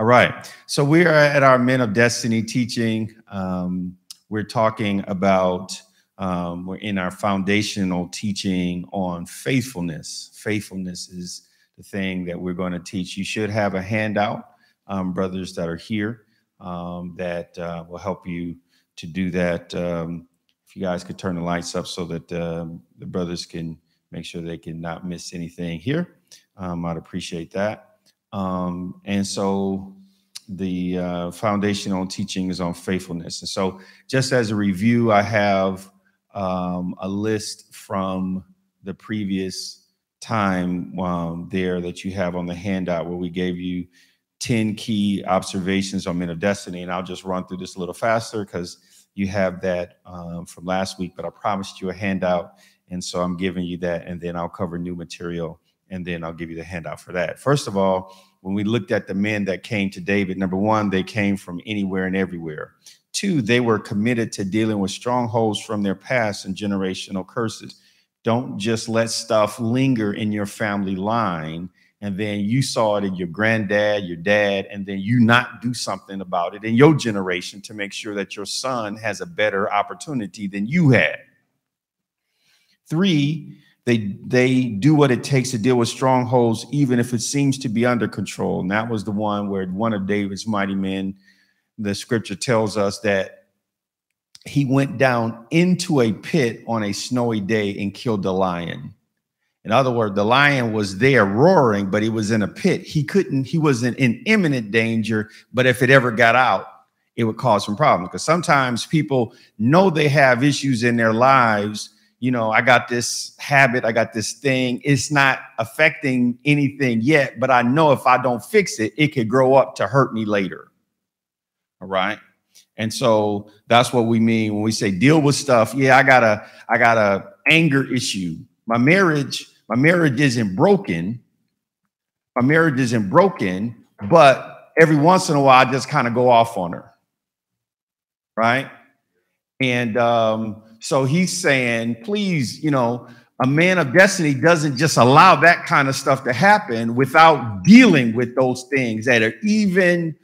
All right. So we are at our Men of Destiny teaching. Um, we're talking about, um, we're in our foundational teaching on faithfulness. Faithfulness is the thing that we're going to teach. You should have a handout, um, brothers that are here, um, that uh, will help you to do that. Um, if you guys could turn the lights up so that um, the brothers can make sure they can not miss anything here, I'd appreciate that. Um, and so the uh, foundational teaching is on faithfulness. And so, just as a review, I have um, a list from the previous time um, there that you have on the handout where we gave you 10 key observations on men of destiny. And I'll just run through this a little faster because you have that um, from last week, but I promised you a handout. And so I'm giving you that, and then I'll cover new material and then I'll give you the handout for that. First of all, when we looked at the men that came to David, number one, they came from anywhere and everywhere. Two, they were committed to dealing with strongholds from their past and generational curses. Don't just let stuff linger in your family line and then you saw it in your granddad, your dad, and then you not do something about it in your generation to make sure that your son has a better opportunity than you had. Three, they they do what it takes to deal with strongholds, even if it seems to be under control. And that was the one where one of David's mighty men, the scripture tells us that he went down into a pit on a snowy day and killed the lion. In other words, the lion was there roaring, but he was in a pit. He couldn't, he wasn't in imminent danger, but if it ever got out, it would cause some problems. Because sometimes people know they have issues in their lives you know, I got this habit, I got this thing. It's not affecting anything yet, but I know if I don't fix it, it could grow up to hurt me later. All right. And so that's what we mean when we say deal with stuff. Yeah, I got a I got a anger issue. My marriage, my marriage isn't broken. My marriage isn't broken, but every once in a while I just kind of go off on her. Right? And um so he's saying, please, you know, a man of destiny doesn't just allow that kind of stuff to happen without dealing with those things that are even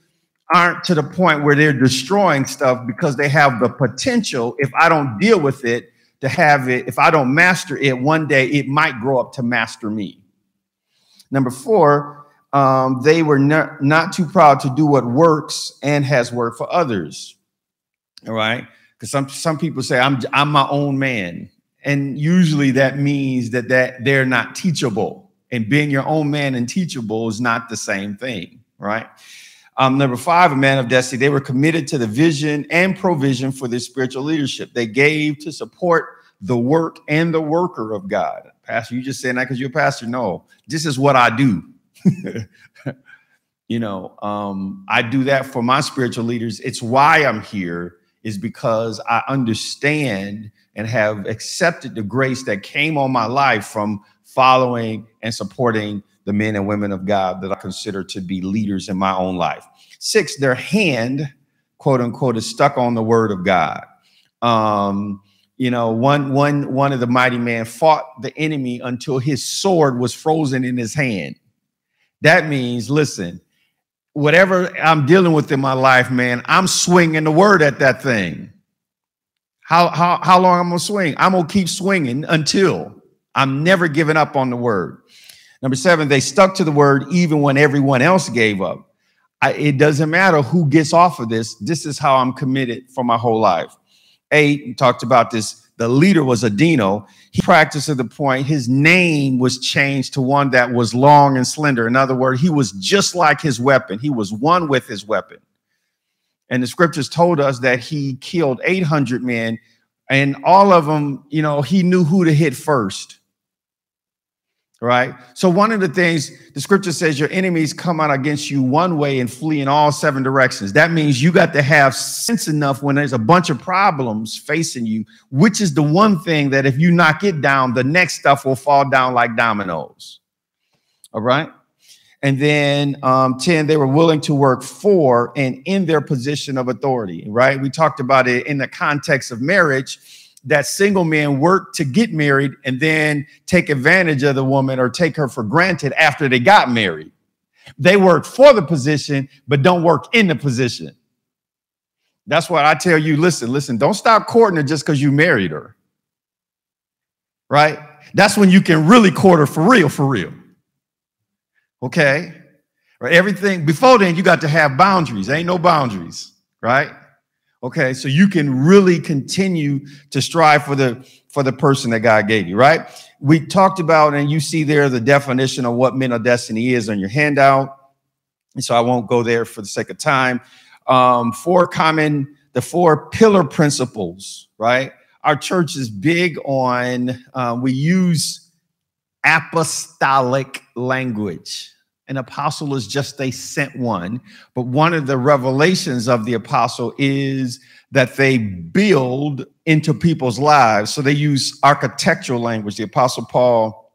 aren't to the point where they're destroying stuff because they have the potential if i don't deal with it to have it if i don't master it one day it might grow up to master me. Number four um, they were not, not too proud to do what works and has worked for others. All right? Because some some people say I'm I'm my own man, and usually that means that that they're not teachable. And being your own man and teachable is not the same thing, right? Um, number five, a man of destiny. They were committed to the vision and provision for their spiritual leadership. They gave to support the work and the worker of God. Pastor, you just saying that because you're a pastor? No, this is what I do. you know, um, I do that for my spiritual leaders. It's why I'm here is because I understand and have accepted the grace that came on my life from following and supporting the men and women of God that I consider to be leaders in my own life. Six, their hand, quote unquote, is stuck on the word of God. Um, you know, one one one of the mighty men fought the enemy until his sword was frozen in his hand. That means, listen, whatever I'm dealing with in my life, man, I'm swinging the word at that thing. How how how long I'm gonna swing? I'm gonna keep swinging until I'm never giving up on the word. Number seven, they stuck to the word even when everyone else gave up. I, it doesn't matter who gets off of this. This is how I'm committed for my whole life. Eight, talked about this the leader was Adino. He practiced to the point his name was changed to one that was long and slender. In other words, he was just like his weapon. He was one with his weapon. And the scriptures told us that he killed 800 men, and all of them, you know, he knew who to hit first right? So one of the things the scripture says your enemies come out against you one way and flee in all seven directions. That means you got to have sense enough when there's a bunch of problems facing you, which is the one thing that if you knock it down, the next stuff will fall down like dominoes. All right. And then um, 10, they were willing to work for and in their position of authority, right? We talked about it in the context of marriage that single men work to get married and then take advantage of the woman or take her for granted after they got married. They work for the position, but don't work in the position. That's why I tell you listen, listen, don't stop courting her just because you married her. Right? That's when you can really court her for real, for real. Okay? Right? Everything before then, you got to have boundaries. Ain't no boundaries, right? Okay, so you can really continue to strive for the for the person that God gave you, right? We talked about, and you see there the definition of what men of destiny is on your handout. And so I won't go there for the sake of time. Um, four common, the four pillar principles, right? Our church is big on, uh, we use apostolic language. An apostle is just a sent one. But one of the revelations of the apostle is that they build into people's lives. So they use architectural language. The Apostle Paul,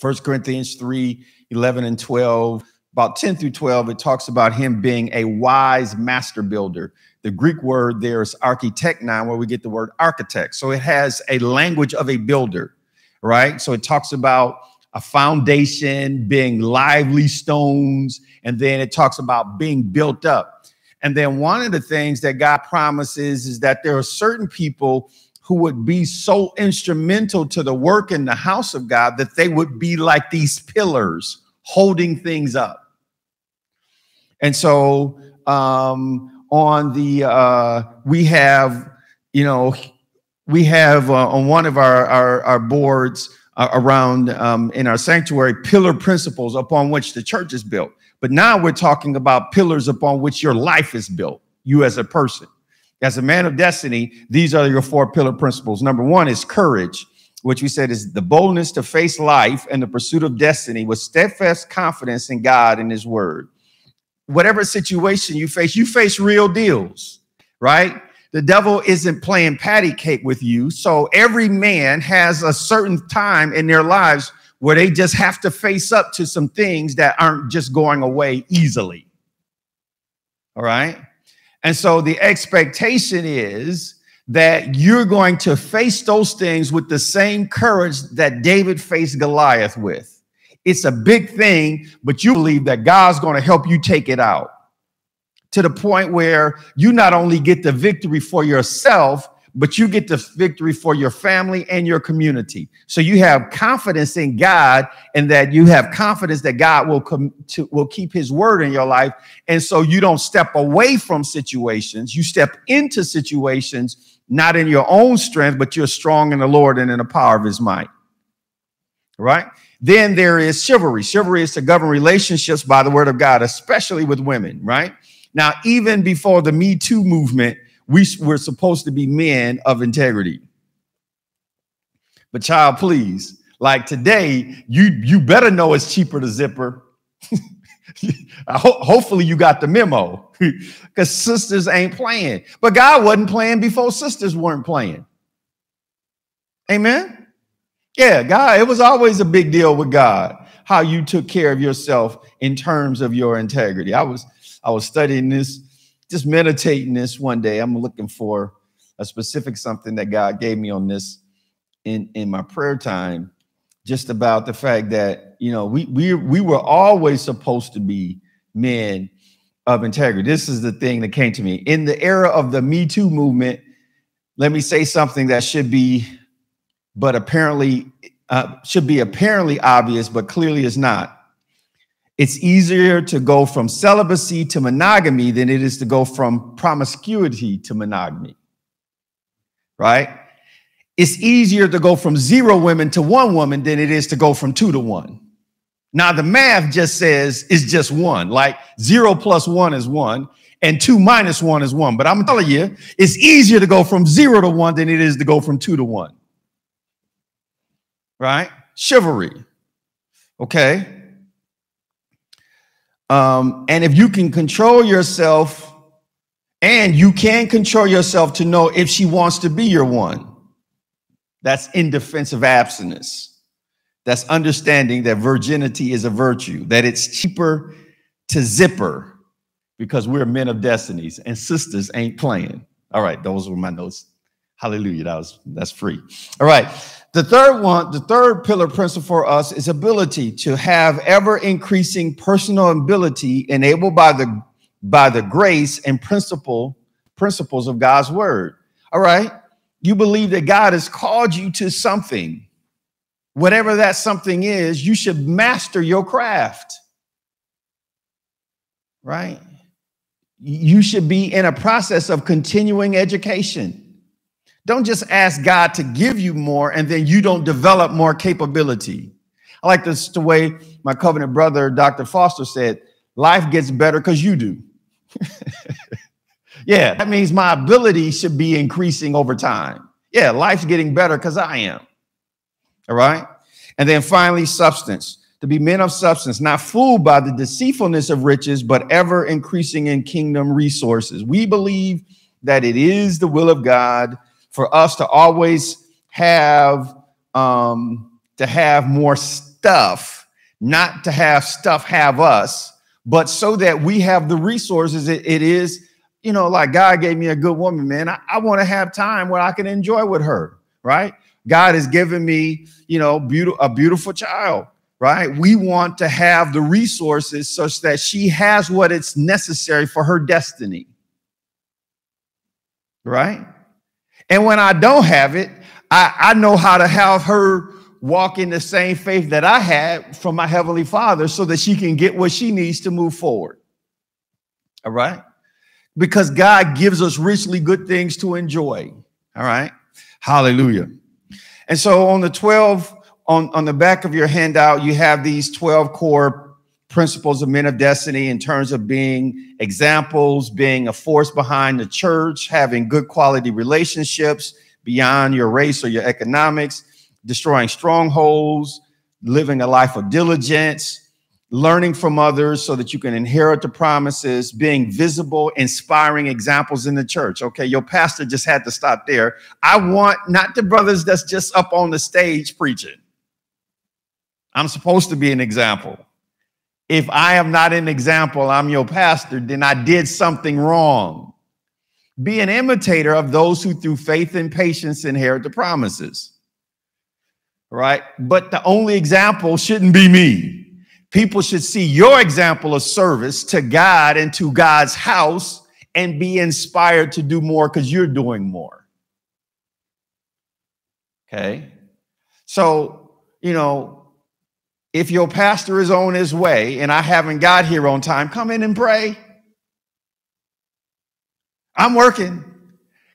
1 Corinthians 3 11 and 12, about 10 through 12, it talks about him being a wise master builder. The Greek word there is architecton, where we get the word architect. So it has a language of a builder, right? So it talks about a foundation being lively stones, and then it talks about being built up. And then one of the things that God promises is that there are certain people who would be so instrumental to the work in the house of God that they would be like these pillars holding things up. And so um, on the, uh, we have, you know, we have uh, on one of our, our, our boards uh, around um, in our sanctuary pillar principles upon which the church is built. But now we're talking about pillars upon which your life is built, you as a person. As a man of destiny, these are your four pillar principles. Number one is courage, which we said is the boldness to face life and the pursuit of destiny with steadfast confidence in God and His Word. Whatever situation you face, you face real deals, right? The devil isn't playing patty cake with you. So every man has a certain time in their lives where they just have to face up to some things that aren't just going away easily. All right. And so the expectation is that you're going to face those things with the same courage that David faced Goliath with. It's a big thing, but you believe that God's going to help you take it out to the point where you not only get the victory for yourself, but you get the victory for your family and your community. So you have confidence in God and that you have confidence that God will come to will keep his word in your life. And so you don't step away from situations, you step into situations not in your own strength, but you're strong in the Lord and in the power of his might. Right? Then there is chivalry. Chivalry is to govern relationships by the word of God, especially with women, right? Now, even before the Me Too movement, we were supposed to be men of integrity. But child, please, like today, you you better know it's cheaper to zipper. Ho- hopefully you got the memo because sisters ain't playing. But God wasn't playing before sisters weren't playing. Amen. Yeah, God, it was always a big deal with God how you took care of yourself in terms of your integrity. I was I was studying this just meditating this one day. I'm looking for a specific something that God gave me on this in in my prayer time, just about the fact that you know we we we were always supposed to be men of integrity. This is the thing that came to me in the era of the Me Too movement. Let me say something that should be, but apparently uh, should be apparently obvious, but clearly is not it's easier to go from celibacy to monogamy than it is to go from promiscuity to monogamy. Right? It's easier to go from zero women to one woman than it is to go from two to one. Now, the math just says it's just one, like zero plus one is one, and two minus one is one. But I'm telling you, it's easier to go from zero to one than it is to go from two to one. Right? Chivalry. Okay. Um, and if you can control yourself, and you can control yourself to know if she wants to be your one, that's in defensive abstinence. That's understanding that virginity is a virtue, that it's cheaper to zipper because we're men of destinies and sisters ain't playing. All right, those were my notes. Hallelujah. That was that's free. All right. The third one, the third pillar principle for us is ability to have ever increasing personal ability enabled by the by the grace and principle principles of God's word. All right. You believe that God has called you to something. Whatever that something is, you should master your craft. Right? You should be in a process of continuing education. Don't just ask God to give you more and then you don't develop more capability. I like this the way my covenant brother, Dr. Foster, said life gets better because you do. yeah, that means my ability should be increasing over time. Yeah, life's getting better because I am. All right. And then finally, substance to be men of substance, not fooled by the deceitfulness of riches, but ever increasing in kingdom resources. We believe that it is the will of God for us to always have um, to have more stuff, not to have stuff have us, but so that we have the resources. it, it is, you know, like God gave me a good woman, man. I, I want to have time where I can enjoy with her, right? God has given me, you know, beautiful a beautiful child right? We want to have the resources such that she has what it's necessary for her destiny, right? And when I don't have it, I, I know how to have her walk in the same faith that I had from my Heavenly Father so that she can get what she needs to move forward. All right? Because God gives us richly good things to enjoy. All right? Hallelujah. And so on the 12 on, on the back of your handout, you have these 12 core principles of men of destiny in terms of being examples, being a force behind the church, having good quality relationships beyond your race or your economics, destroying strongholds, living a life of diligence, learning from others so that you can inherit the promises, being visible, inspiring examples in the church. Okay, your pastor just had to stop there. I want not the brothers that's just up on the stage preaching. I'm supposed to be an example. If I am not an example, I'm your pastor, then I did something wrong. Be an imitator of those who, through faith and patience, inherit the promises. Right? But the only example shouldn't be me. People should see your example of service to God and to God's house and be inspired to do more because you're doing more. Okay. So, you know, if your pastor is on his way and I haven't got here on time, come in and pray. I'm working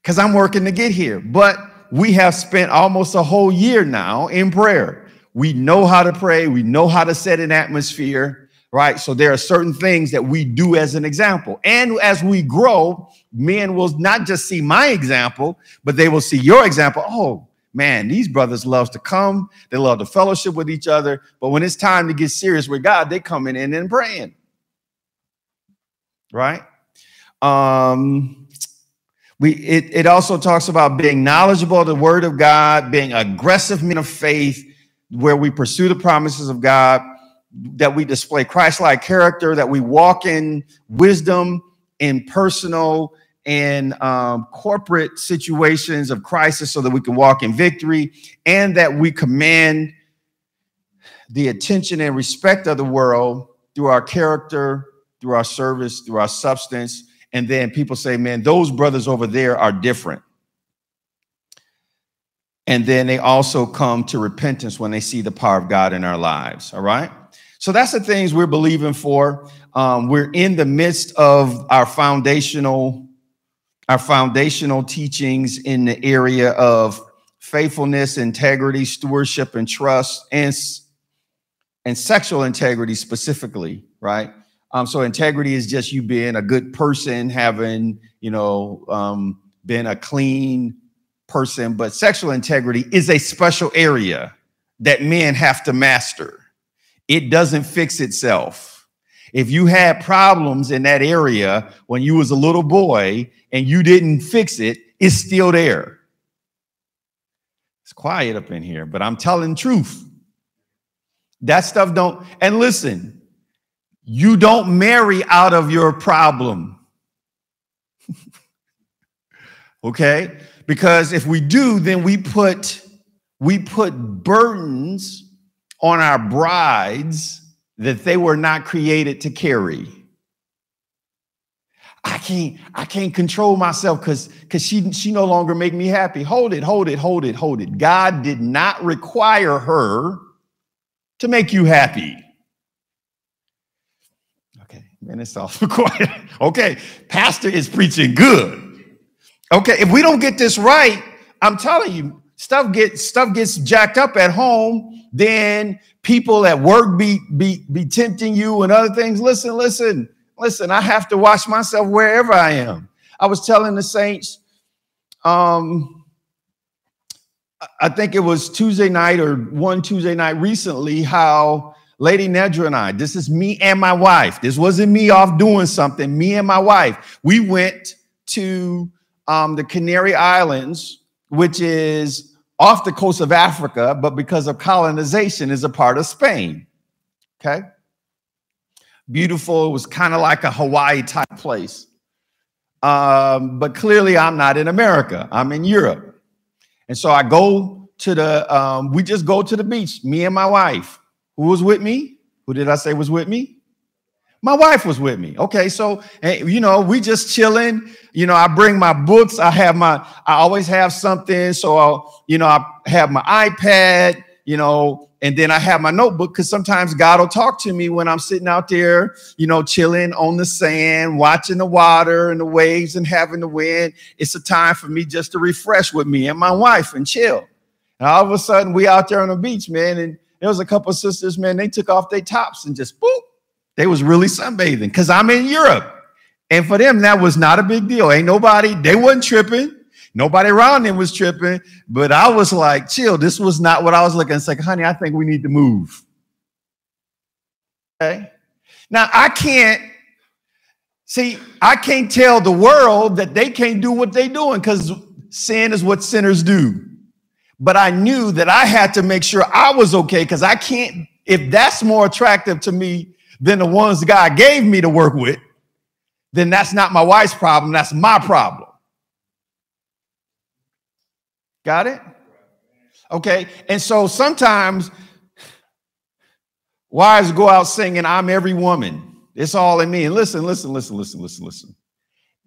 because I'm working to get here. But we have spent almost a whole year now in prayer. We know how to pray, we know how to set an atmosphere, right? So there are certain things that we do as an example. And as we grow, men will not just see my example, but they will see your example. Oh, man, these brothers love to come. They love to fellowship with each other. But when it's time to get serious with God, they coming in and praying. Right? Um, we it, it also talks about being knowledgeable of the word of God, being aggressive men of faith, where we pursue the promises of God, that we display Christ-like character, that we walk in wisdom, in personal in um, corporate situations of crisis so that we can walk in victory and that we command the attention and respect of the world through our character, through our service, through our substance. And then people say, man, those brothers over there are different. And then they also come to repentance when they see the power of God in our lives. All right. So that's the things we're believing for. Um, we're in the midst of our foundational our foundational teachings in the area of faithfulness, integrity, stewardship, and trust, and, and sexual integrity specifically, right? Um, so integrity is just you being a good person, having, you know, um, been a clean person, but sexual integrity is a special area that men have to master. It doesn't fix itself if you had problems in that area when you was a little boy and you didn't fix it, it's still there. It's quiet up in here, but I'm telling truth. That stuff don't, and listen, you don't marry out of your problem. okay? Because if we do, then we put we put burdens on our brides that they were not created to carry. I can't, I can't control myself because because she she no longer make me happy. Hold it, hold it, hold it, hold it. God did not require her to make you happy. Okay, man, it's all quiet. Okay, pastor is preaching good. Okay, if we don't get this right, I'm telling you, stuff gets stuff gets jacked up at home. Then people at work be be be tempting you and other things. Listen, listen Listen, I have to watch myself wherever I am. I was telling the saints, um, I think it was Tuesday night or one Tuesday night recently, how Lady Nedra and I, this is me and my wife. This wasn't me off doing something. Me and my wife, we went to um, the Canary Islands, which is off the coast of Africa, but because of colonization, is a part of Spain. Okay beautiful. It was kind of like a Hawaii type place. Um, but clearly, I'm not in America, I'm in Europe. And so I go to the, um, we just go to the beach, me and my wife. Who was with me? Who did I say was with me? My wife was with me. Okay, so eh, you know, we just chilling. You know, I bring my books. I have my, I always have something. So I'll, you know, I have my iPad. You know, and then I have my notebook because sometimes God will talk to me when I'm sitting out there, you know, chilling on the sand, watching the water and the waves and having the wind. It's a time for me just to refresh with me and my wife and chill. And all of a sudden, we out there on the beach, man, and there was a couple sisters, man. They took off their tops and just boop. They was really sunbathing because I'm in Europe, and for them that was not a big deal. Ain't nobody. They wasn't tripping. Nobody around them was tripping, but I was like, chill. This was not what I was looking. It's like, honey, I think we need to move. Okay. Now I can't see, I can't tell the world that they can't do what they're doing because sin is what sinners do. But I knew that I had to make sure I was okay because I can't, if that's more attractive to me than the ones God gave me to work with, then that's not my wife's problem. That's my problem. Got it? Okay. And so sometimes wives go out singing, I'm every woman. It's all in me. And listen, listen, listen, listen, listen, listen.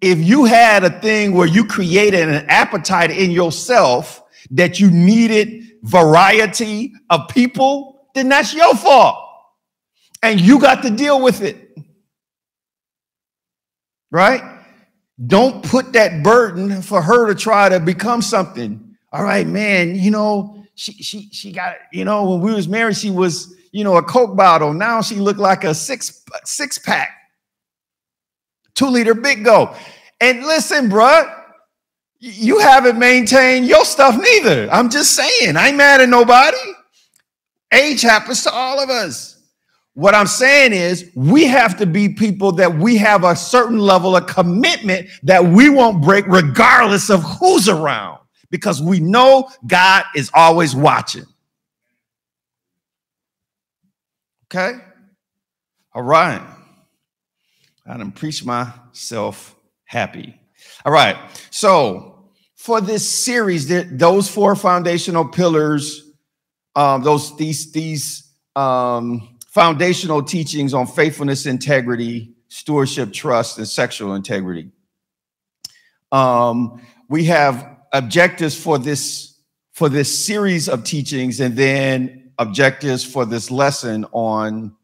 If you had a thing where you created an appetite in yourself that you needed variety of people, then that's your fault. And you got to deal with it. Right? Don't put that burden for her to try to become something all right, man, you know, she she she got, you know, when we was married, she was, you know, a Coke bottle. Now she looked like a six six pack, two liter big go. And listen, bruh, you haven't maintained your stuff neither. I'm just saying, I ain't mad at nobody. Age happens to all of us. What I'm saying is, we have to be people that we have a certain level of commitment that we won't break, regardless of who's around because we know God is always watching. Okay? All right. I done preach myself happy. All right. So for this series, those four foundational pillars, um, those these these um, foundational teachings on faithfulness, integrity, stewardship, trust, and sexual integrity. Um, we have objectives for this for this series of teachings and then objectives for this lesson on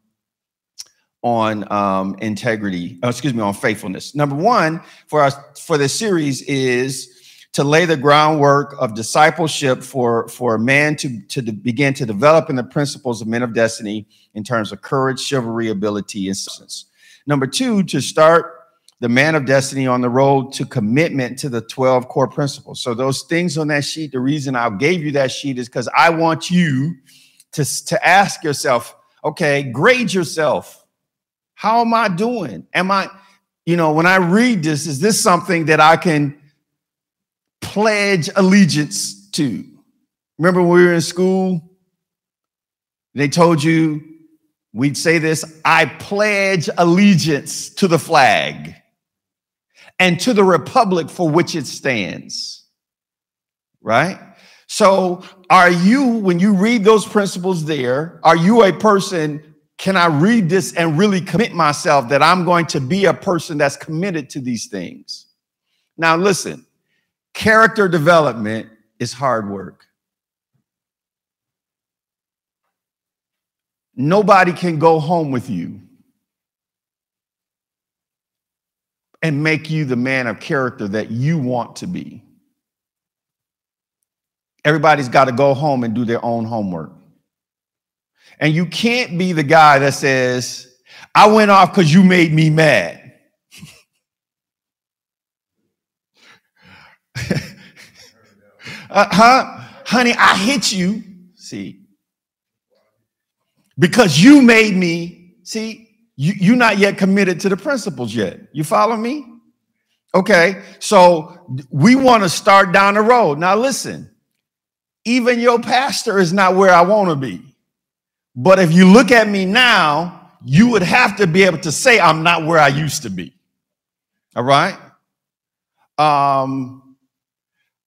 on um, integrity oh, excuse me on faithfulness number one for us for this series is to lay the groundwork of discipleship for for a man to to begin to develop in the principles of men of destiny in terms of courage chivalry ability and substance number two to start the man of destiny on the road to commitment to the 12 core principles. So those things on that sheet, the reason I gave you that sheet is because I want you to, to ask yourself, okay, grade yourself. How am I doing? Am I, you know, when I read this, is this something that I can pledge allegiance to? Remember when we were in school? They told you, we'd say this, I pledge allegiance to the flag and to the republic for which it stands. right? So, are you, when you read those principles there, are you a person? Can I read this and really commit myself that I'm going to be a person that's committed to these things? Now, listen, character development is hard work. Nobody can go home with you and make you the man of character that you want to be. Everybody's got to go home and do their own homework. And you can't be the guy that says, I went off because you made me mad. uh, huh? Honey, I hit you. See, because you made me, see, you, you're not yet committed to the principles yet. You follow me? Okay, so we want to start down the road. Now, listen, even your pastor is not where I want to be. But if you look at me now, you would have to be able to say, I'm not where I used to be. All right? Um,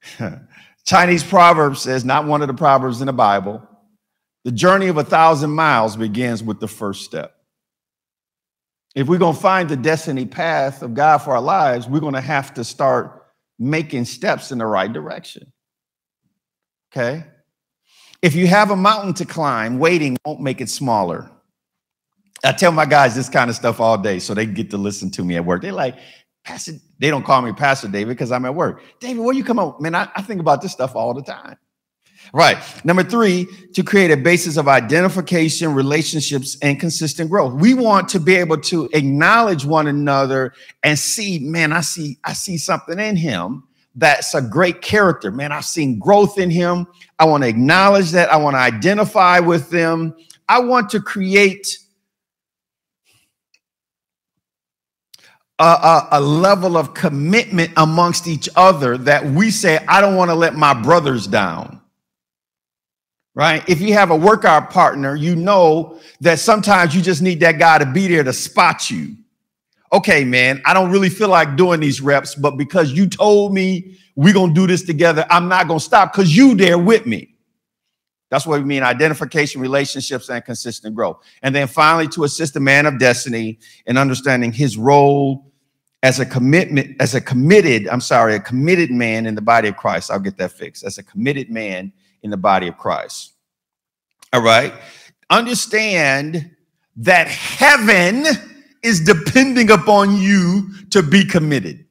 Chinese proverb says, not one of the proverbs in the Bible, the journey of a thousand miles begins with the first step. If we're going to find the destiny path of God for our lives, we're going to have to start making steps in the right direction. Okay? If you have a mountain to climb, waiting won't make it smaller. I tell my guys this kind of stuff all day so they get to listen to me at work. They're like, Pastor, they don't call me Pastor David because I'm at work. David, where you come up? Man, I, I think about this stuff all the time. Right. Number three, to create a basis of identification, relationships, and consistent growth. We want to be able to acknowledge one another and see, man, I see, I see something in him that's a great character. Man, I've seen growth in him. I want to acknowledge that. I want to identify with them. I want to create a, a, level of commitment amongst each other that we say, I don't want to let my brothers down right? If you have a workout partner, you know that sometimes you just need that guy to be there to spot you. Okay, man, I don't really feel like doing these reps, but because you told me we're going to do this together, I'm not going to stop because you there with me. That's what we mean identification, relationships, and consistent growth. And then finally, to assist the man of destiny in understanding his role as a commitment, as a committed, I'm sorry, a committed man in the body of Christ. I'll get that fixed. As a committed man in the body of Christ. All right. Understand that heaven is depending upon you to be committed.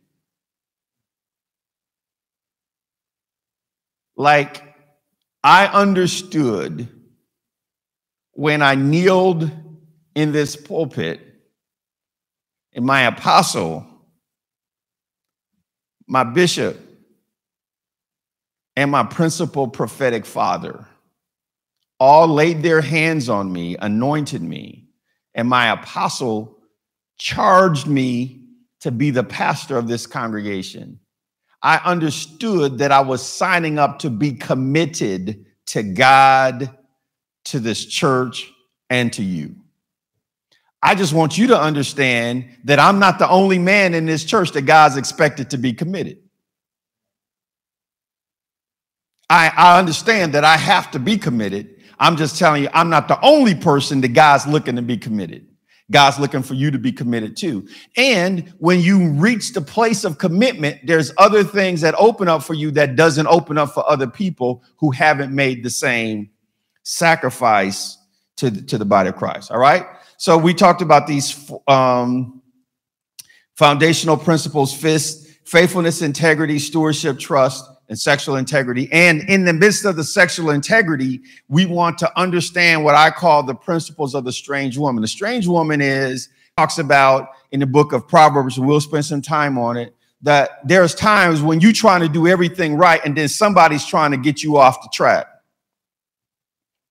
Like I understood when I kneeled in this pulpit, and my apostle, my bishop, and my principal prophetic father all laid their hands on me, anointed me, and my apostle charged me to be the pastor of this congregation. I understood that I was signing up to be committed to God, to this church, and to you. I just want you to understand that I'm not the only man in this church that God's expected to be committed. I, I understand that I have to be committed. I'm just telling you, I'm not the only person that God's looking to be committed. God's looking for you to be committed to. And when you reach the place of commitment, there's other things that open up for you that doesn't open up for other people who haven't made the same sacrifice to, to the body of Christ. All right. So we talked about these um, foundational principles: fist, faithfulness, integrity, stewardship, trust and sexual integrity. And in the midst of the sexual integrity, we want to understand what I call the principles of the strange woman. The strange woman is talks about in the book of Proverbs, we'll spend some time on it, that there's times when you're trying to do everything right and then somebody's trying to get you off the track.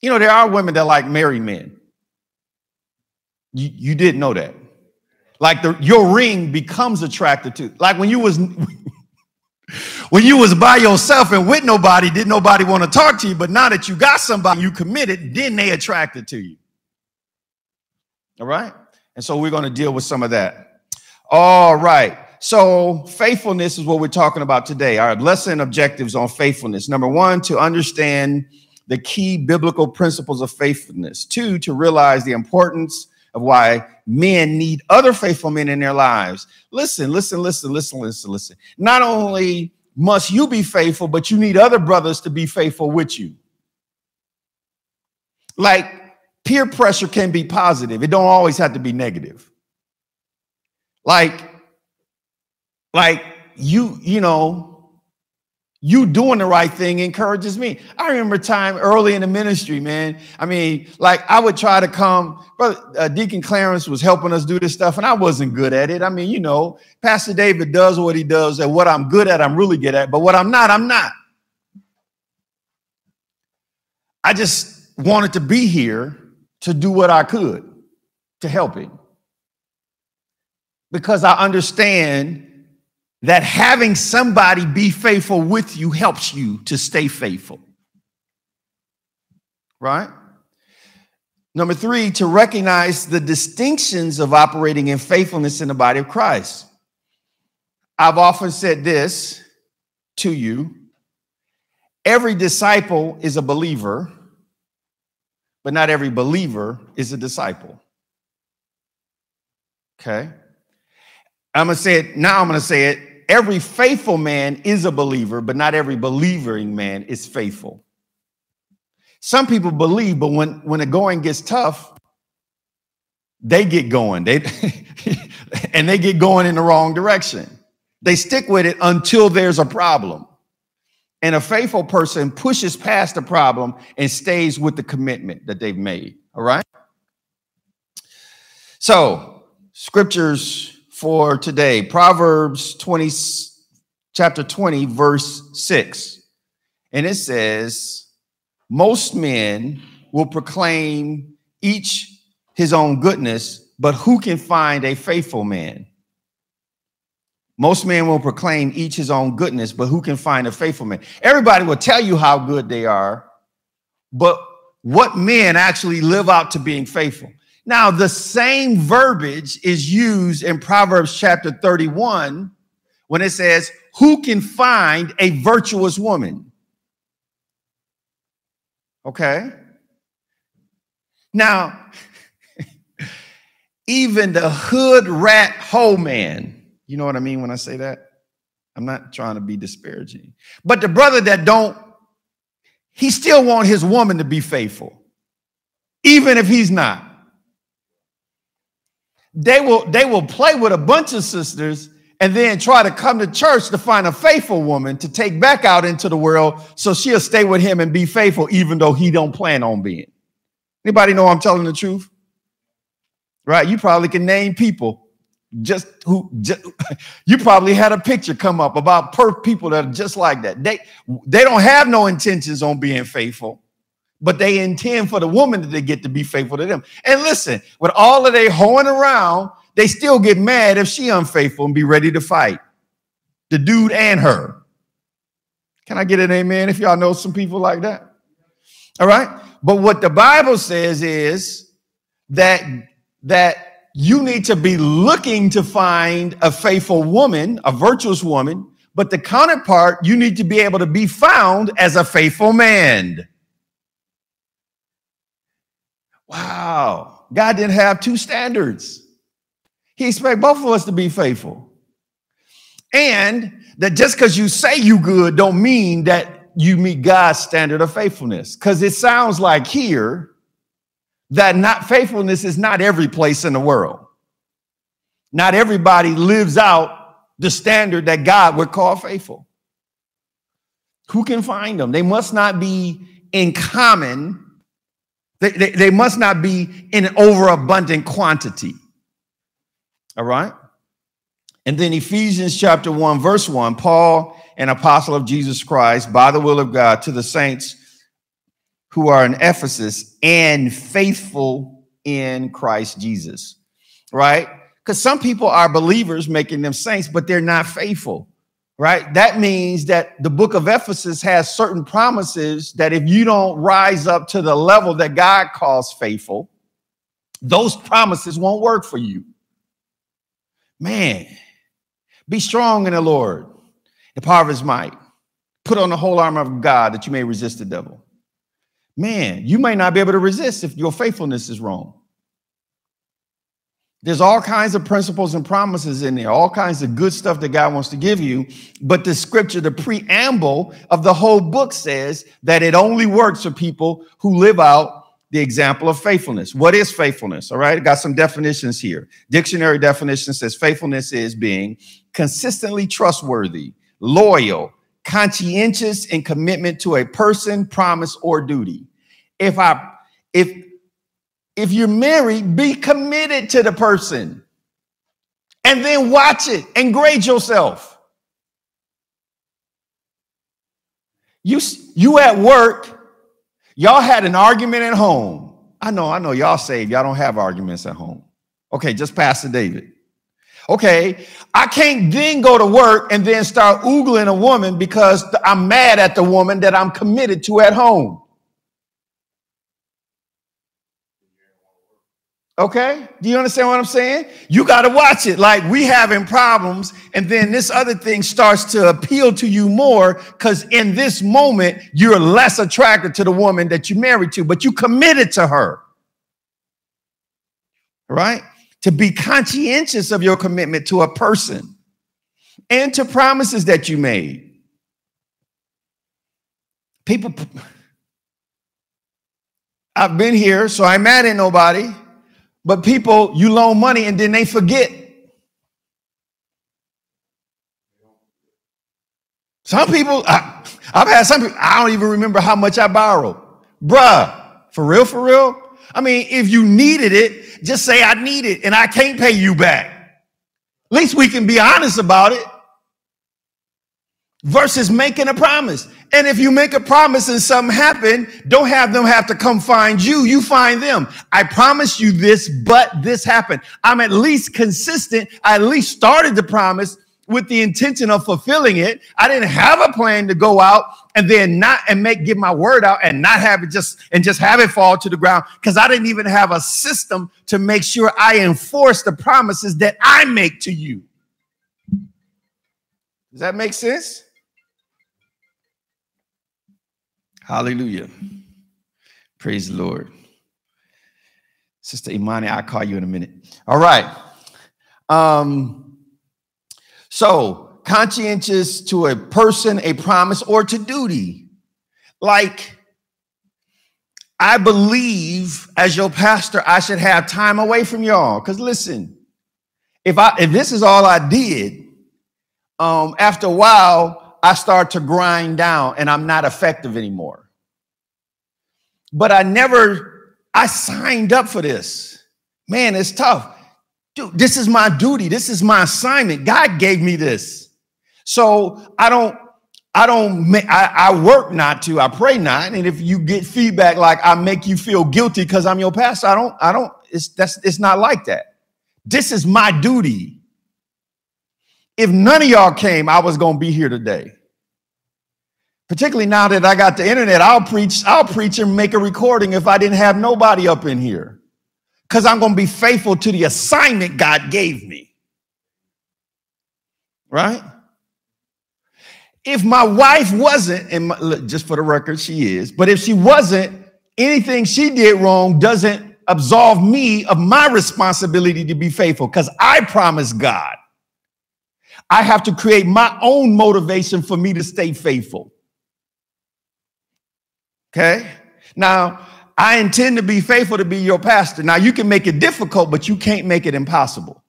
You know, there are women that like married men. You, you did know that. Like the your ring becomes attracted to, like when you was when you was by yourself and with nobody, didn't nobody want to talk to you. But now that you got somebody, you committed, then they attracted to you. All right. And so we're going to deal with some of that. All right. So, faithfulness is what we're talking about today. Our lesson objectives on faithfulness. Number one, to understand the key biblical principles of faithfulness. Two, to realize the importance of why men need other faithful men in their lives. Listen, listen, listen, listen, listen, listen. Not only must you be faithful, but you need other brothers to be faithful with you. Like peer pressure can be positive. It don't always have to be negative. Like like you, you know, you doing the right thing encourages me. I remember time early in the ministry, man. I mean, like I would try to come, but uh, Deacon Clarence was helping us do this stuff, and I wasn't good at it. I mean, you know, Pastor David does what he does, and what I'm good at, I'm really good at, but what I'm not, I'm not. I just wanted to be here to do what I could to help him because I understand that having somebody be faithful with you helps you to stay faithful. Right? Number three, to recognize the distinctions of operating in faithfulness in the body of Christ. I've often said this to you every disciple is a believer, but not every believer is a disciple. Okay? I'm going to say it now, I'm going to say it every faithful man is a believer, but not every believing man is faithful. Some people believe, but when, when the going gets tough, they get going. They and they get going in the wrong direction. They stick with it until there's a problem. And a faithful person pushes past the problem and stays with the commitment that they've made. All right. So, scriptures for today. Proverbs 20, chapter 20, verse 6. And it says, Most men will proclaim each his own goodness, but who can find a faithful man? Most men will proclaim each his own goodness, but who can find a faithful man? Everybody will tell you how good they are, but what men actually live out to being faithful? Now, the same verbiage is used in Proverbs chapter 31 when it says, Who can find a virtuous woman? Okay. Now, even the hood rat hoe man, you know what I mean when I say that? I'm not trying to be disparaging. But the brother that don't, he still want his woman to be faithful, even if he's not they will they will play with a bunch of sisters and then try to come to church to find a faithful woman to take back out into the world so she'll stay with him and be faithful even though he don't plan on being. Anybody know i'm telling the truth? Right? You probably can name people just who just, you probably had a picture come up about per people that are just like that. They they don't have no intentions on being faithful but they intend for the woman that they get to be faithful to them. And listen, with all of their hoeing around, they still get mad if she unfaithful and be ready to fight. The dude and her. Can I get an amen if y'all know some people like that? All right. But what the Bible says is that that you need to be looking to find a faithful woman, a virtuous woman, but the counterpart, you need to be able to be found as a faithful man. Wow. God didn't have two standards. He expected both of us to be faithful. And that just because you say you good don't mean that you meet God's standard of faithfulness. Because it sounds like here that not faithfulness is not every place in the world. Not everybody lives out the standard that God would call faithful. Who can find them? They must not be in common they, they, they must not be in an overabundant quantity. All right. And then Ephesians chapter 1, verse 1 Paul, an apostle of Jesus Christ, by the will of God, to the saints who are in Ephesus and faithful in Christ Jesus. Right? Because some people are believers making them saints, but they're not faithful right? That means that the book of Ephesus has certain promises that if you don't rise up to the level that God calls faithful, those promises won't work for you. Man, Be strong in the Lord, the power of his might. Put on the whole armor of God that you may resist the devil. Man, you may not be able to resist if your faithfulness is wrong. There's all kinds of principles and promises in there, all kinds of good stuff that God wants to give you. But the scripture, the preamble of the whole book says that it only works for people who live out the example of faithfulness. What is faithfulness? All right, I got some definitions here. Dictionary definition says faithfulness is being consistently trustworthy, loyal, conscientious in commitment to a person, promise, or duty. If I if if you're married, be committed to the person and then watch it and grade yourself. You, you at work, y'all had an argument at home. I know, I know y'all saved. Y'all don't have arguments at home. Okay, just Pastor David. Okay, I can't then go to work and then start oogling a woman because I'm mad at the woman that I'm committed to at home. Okay? Do you understand what I'm saying? You got to watch it. Like we having problems, and then this other thing starts to appeal to you more because in this moment you're less attracted to the woman that you married to, but you committed to her. Right? To be conscientious of your commitment to a person and to promises that you made. People, I've been here, so I'm mad at nobody. But people, you loan money and then they forget. Some people, I, have had some people, I don't even remember how much I borrowed. Bruh, for real, for real? I mean, if you needed it, just say I need it and I can't pay you back. At least we can be honest about it versus making a promise. And if you make a promise and something happen, don't have them have to come find you. You find them. I promise you this, but this happened. I'm at least consistent. I at least started the promise with the intention of fulfilling it. I didn't have a plan to go out and then not and make give my word out and not have it just and just have it fall to the ground because I didn't even have a system to make sure I enforce the promises that I make to you. Does that make sense? Hallelujah. Praise the Lord. Sister Imani, I'll call you in a minute. All right. Um, so conscientious to a person, a promise, or to duty. Like, I believe as your pastor, I should have time away from y'all. Because listen, if I if this is all I did, um, after a while, I start to grind down and I'm not effective anymore. But I never, I signed up for this. Man, it's tough. Dude, this is my duty. This is my assignment. God gave me this. So I don't, I don't, I, I work not to, I pray not. And if you get feedback like I make you feel guilty because I'm your pastor, I don't, I don't, it's, that's, it's not like that. This is my duty. If none of y'all came, I was going to be here today. Particularly now that I got the internet, I'll preach, I'll preach and make a recording if I didn't have nobody up in here. Because I'm going to be faithful to the assignment God gave me. Right? If my wife wasn't, and my, look, just for the record, she is, but if she wasn't, anything she did wrong doesn't absolve me of my responsibility to be faithful because I promised God. I have to create my own motivation for me to stay faithful. Okay. Now, I intend to be faithful to be your pastor. Now, you can make it difficult, but you can't make it impossible.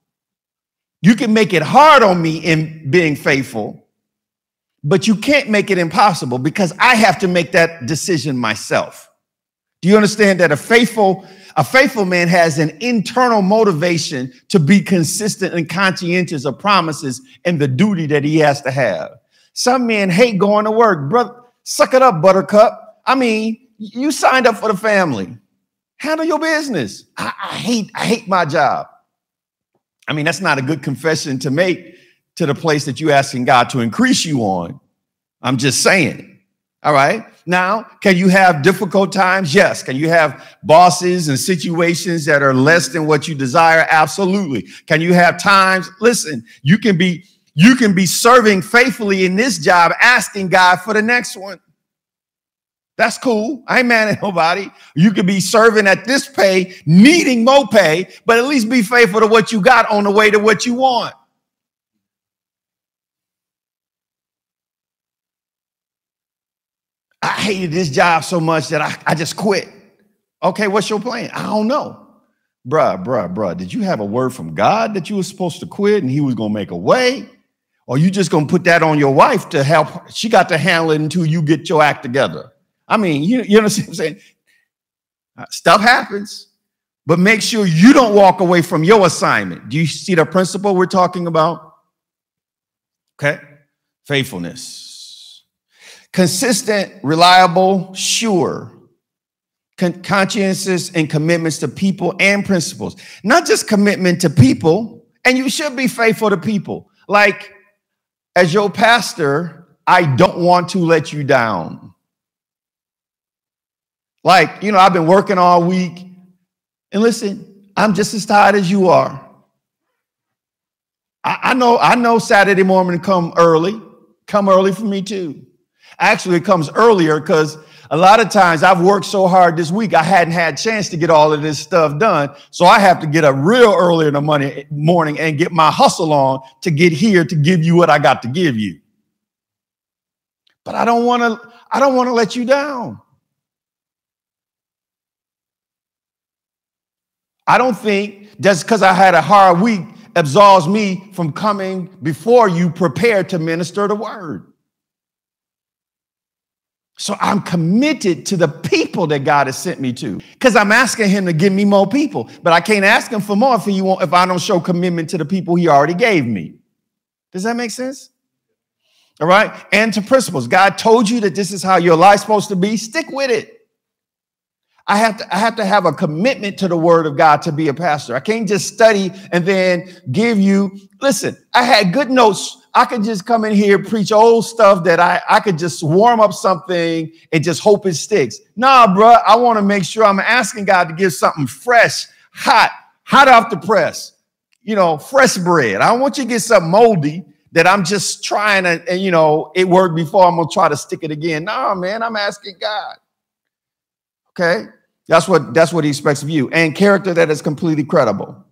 You can make it hard on me in being faithful, but you can't make it impossible because I have to make that decision myself. Do you understand that a faithful a faithful man has an internal motivation to be consistent and conscientious of promises and the duty that he has to have. Some men hate going to work. Brother, suck it up, buttercup. I mean, you signed up for the family. Handle your business. I, I hate, I hate my job. I mean, that's not a good confession to make to the place that you're asking God to increase you on. I'm just saying. All right. Now, can you have difficult times? Yes. Can you have bosses and situations that are less than what you desire? Absolutely. Can you have times? Listen, you can be You can be serving faithfully in this job, asking God for the next one. That's cool. I ain't mad at nobody. You could be serving at this pay, needing more pay, but at least be faithful to what you got on the way to what you want. I hated this job so much that I, I just quit. Okay, what's your plan? I don't know. Bruh, bruh, bruh, did you have a word from God that you were supposed to quit and he was going to make a way? Or you just going to put that on your wife to help? She got to handle it until you get your act together. I mean, you, you understand what I'm saying? Uh, stuff happens, but make sure you don't walk away from your assignment. Do you see the principle we're talking about? Okay. Faithfulness. Consistent, reliable, sure. Con- consciences and commitments to people and principles. Not just commitment to people, and you should be faithful to people. Like, as your pastor, I don't want to let you down. Like, you know, I've been working all week. And listen, I'm just as tired as you are. I, I know, I know Saturday morning come early. Come early for me too. Actually, it comes earlier because a lot of times I've worked so hard this week, I hadn't had chance to get all of this stuff done. So I have to get up real early in the morning and get my hustle on to get here to give you what I got to give you. But I don't want to, I don't want to let you down. I don't think just because I had a hard week absolves me from coming before you prepared to minister the word. So I'm committed to the people that God has sent me to because I'm asking him to give me more people, but I can't ask him for more if he won't, if I don't show commitment to the people he already gave me. Does that make sense? All right. And to principles. God told you that this is how your life's supposed to be. Stick with it. I have to I have to have a commitment to the word of God to be a pastor. I can't just study and then give you listen, I had good notes. I could just come in here preach old stuff that I I could just warm up something and just hope it sticks. Nah, bro, I want to make sure I'm asking God to give something fresh, hot, hot off the press. You know, fresh bread. I don't want you to get something moldy that I'm just trying to, and you know, it worked before. I'm gonna try to stick it again. Nah, man, I'm asking God. Okay. That's what that's what he expects of you. And character that is completely credible.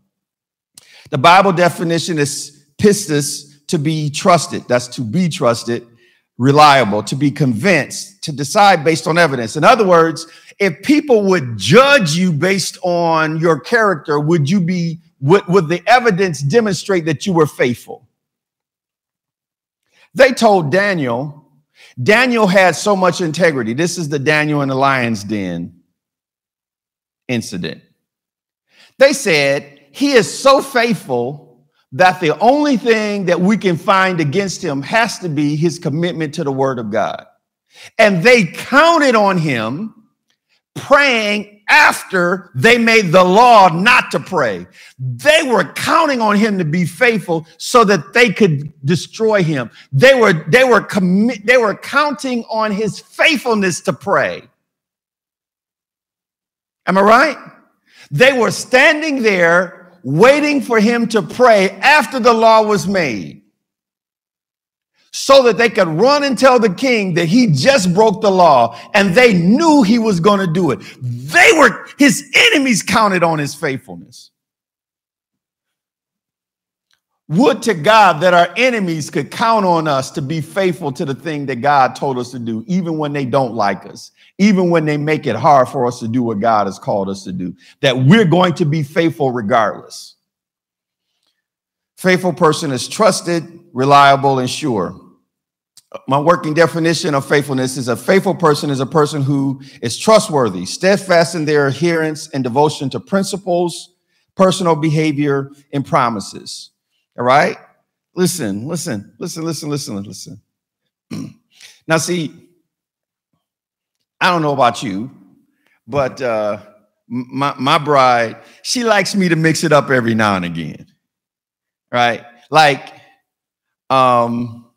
The Bible definition is pistis to be trusted. That's to be trusted, reliable, to be convinced, to decide based on evidence. In other words, if people would judge you based on your character, would you be would, would the evidence demonstrate that you were faithful? They told Daniel, Daniel had so much integrity. This is the Daniel in the lion's den incident. They said, He is so faithful that the only thing that we can find against him has to be his commitment to the word of God. And they counted on him praying after they made the law not to pray. They were counting on him to be faithful so that they could destroy him. They were they were commi- they were counting on his faithfulness to pray. Am I right? They were standing there waiting for him to pray after the law was made so that they could run and tell the king that he just broke the law and they knew he was going to do it. They were, his enemies counted on his faithfulness. Would to God that our enemies could count on us to be faithful to the thing that God told us to do, even when they don't like us, even when they make it hard for us to do what God has called us to do, that we're going to be faithful regardless. Faithful person is trusted, reliable, and sure. My working definition of faithfulness is a faithful person is a person who is trustworthy, steadfast in their adherence and devotion to principles, personal behavior, and promises. All right? Listen, listen, listen, listen, listen, listen. now, see, I don't know about you, but uh, my, my bride, she likes me to mix it up every now and again. Right? Like, um,